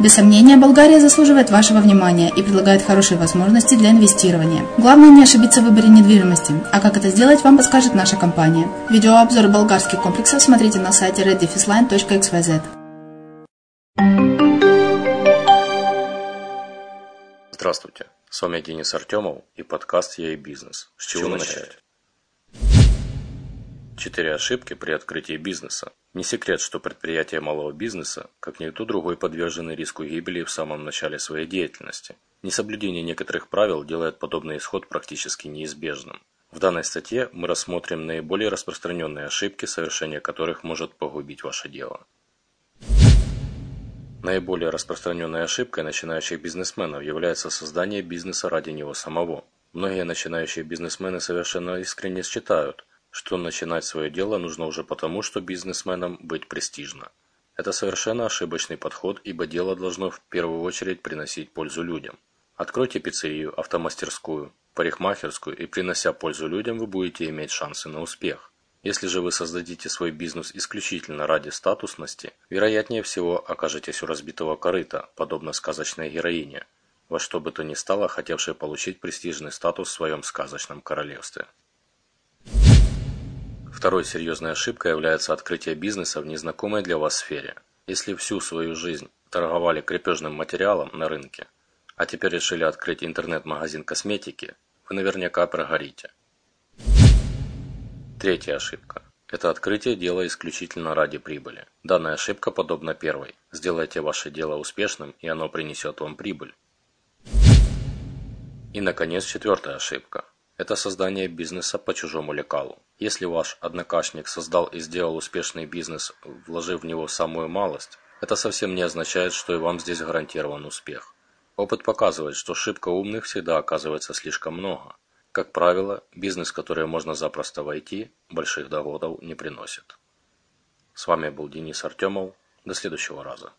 Без сомнения, Болгария заслуживает вашего внимания и предлагает хорошие возможности для инвестирования. Главное не ошибиться в выборе недвижимости, а как это сделать, вам подскажет наша компания. Видеообзор болгарских комплексов смотрите на сайте reddefisline.xyz. Здравствуйте, с вами Денис Артемов и подкаст «Я и бизнес». С чего начать? Четыре ошибки при открытии бизнеса. Не секрет, что предприятия малого бизнеса, как никто другой, подвержены риску гибели в самом начале своей деятельности. Несоблюдение некоторых правил делает подобный исход практически неизбежным. В данной статье мы рассмотрим наиболее распространенные ошибки, совершение которых может погубить ваше дело. Наиболее распространенной ошибкой начинающих бизнесменов является создание бизнеса ради него самого. Многие начинающие бизнесмены совершенно искренне считают, что начинать свое дело нужно уже потому, что бизнесменам быть престижно. Это совершенно ошибочный подход, ибо дело должно в первую очередь приносить пользу людям. Откройте пиццерию, автомастерскую, парикмахерскую и принося пользу людям, вы будете иметь шансы на успех. Если же вы создадите свой бизнес исключительно ради статусности, вероятнее всего окажетесь у разбитого корыта, подобно сказочной героине, во что бы то ни стало хотевшей получить престижный статус в своем сказочном королевстве. Второй серьезной ошибкой является открытие бизнеса в незнакомой для вас сфере. Если всю свою жизнь торговали крепежным материалом на рынке, а теперь решили открыть интернет-магазин косметики, вы наверняка прогорите. Третья ошибка. Это открытие дела исключительно ради прибыли. Данная ошибка подобна первой. Сделайте ваше дело успешным, и оно принесет вам прибыль. И, наконец, четвертая ошибка. Это создание бизнеса по чужому лекалу. Если ваш однокашник создал и сделал успешный бизнес, вложив в него самую малость, это совсем не означает, что и вам здесь гарантирован успех. Опыт показывает, что ошибка умных всегда оказывается слишком много. Как правило, бизнес, в который можно запросто войти, больших доходов не приносит. С вами был Денис Артемов. До следующего раза.